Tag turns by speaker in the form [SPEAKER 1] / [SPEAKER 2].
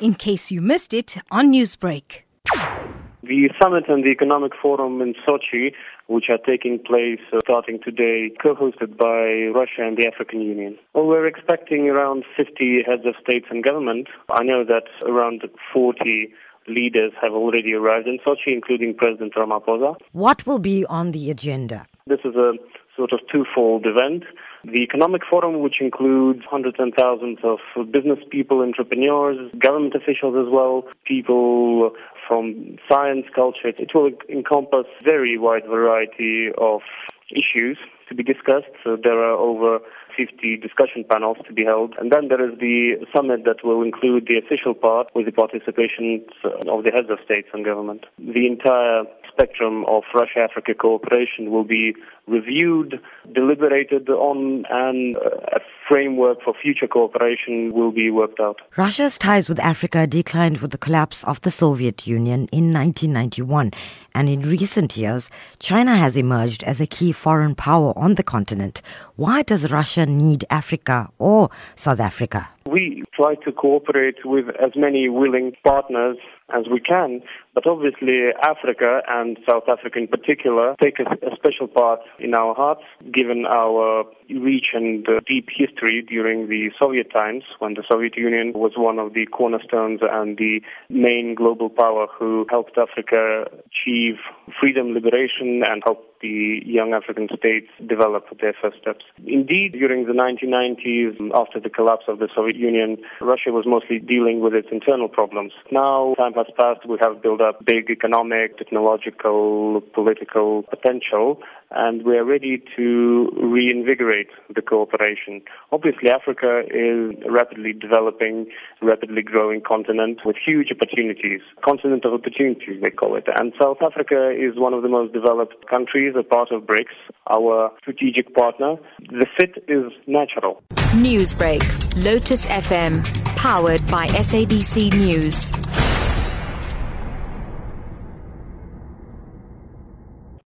[SPEAKER 1] in case you missed it on Newsbreak.
[SPEAKER 2] The summit and the economic forum in Sochi, which are taking place uh, starting today, co-hosted by Russia and the African Union. Well, we're expecting around 50 heads of states and government. I know that around 40 leaders have already arrived in Sochi, including President Ramaphosa.
[SPEAKER 3] What will be on the agenda?
[SPEAKER 2] This is a sort of twofold event. The Economic Forum, which includes hundreds and thousands of business people, entrepreneurs, government officials as well, people from science, culture, it will encompass very wide variety of issues to be discussed. So there are over 50 discussion panels to be held. And then there is the summit that will include the official part with the participation of the heads of states and government. The entire spectrum of Russia-Africa cooperation will be reviewed, deliberated on, and a framework for future cooperation will be worked out.
[SPEAKER 3] Russia's ties with Africa declined with the collapse of the Soviet Union in 1991, and in recent years, China has emerged as a key foreign power on the continent. Why does Russia need Africa or South Africa?
[SPEAKER 2] We try to cooperate with as many willing partners as we can, but obviously Africa and South Africa in particular take a, a special part in our hearts, given our reach and uh, deep history during the Soviet times, when the Soviet Union was one of the cornerstones and the main global power who helped Africa achieve freedom, liberation, and helped the young African states develop their first steps. Indeed, during the 1990s, after the collapse of the Soviet Union, Russia was mostly dealing with its internal problems. Now, time has passed, we have built up big economic, technological, political potential, and we are ready to reinvigorate the cooperation. Obviously, Africa is a rapidly developing, rapidly growing continent with huge opportunities, continent of opportunities, they call it. And South Africa is one of the most developed countries, a part of BRICS, our strategic partner. The fit is natural.
[SPEAKER 4] Newsbreak, Lotus FM, powered by SABC News.